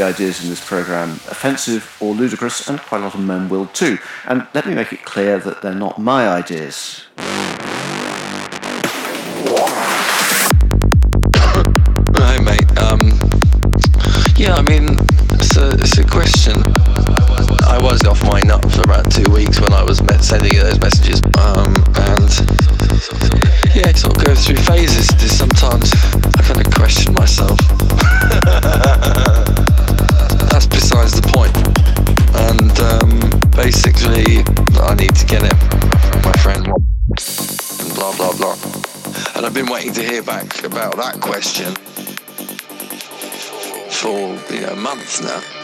the ideas in this program offensive or ludicrous, and quite a lot of men will too. And let me make it clear that they're not my ideas. Hi, mate. Um, yeah, I mean, it's a, it's a question. I was off my nut for about two weeks when I was sending those messages. Um, waiting to hear back about that question for know months now.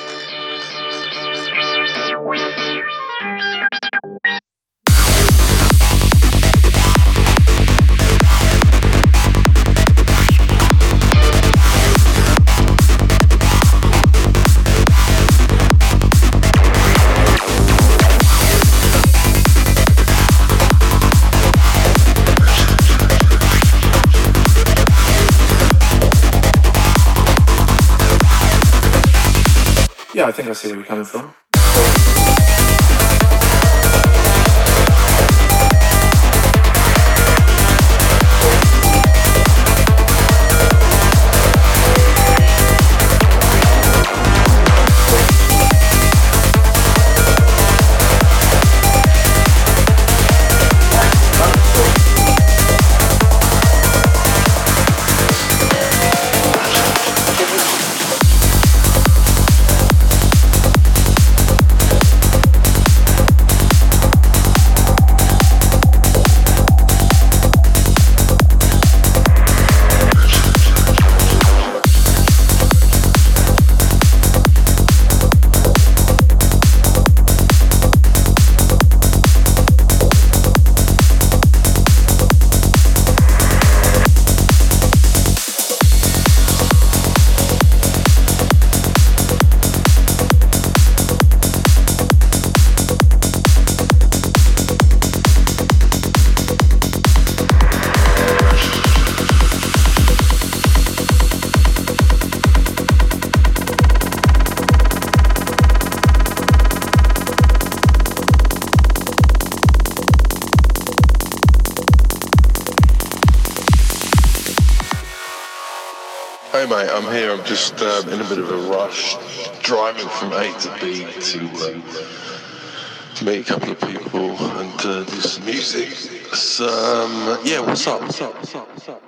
I think I see where you're coming from. Just um, in a bit of a rush, driving from A to B to uh, meet a couple of people and uh, do some music. So, um, yeah, what's up? What's up? What's up? What's up? What's up? What's up? What's up?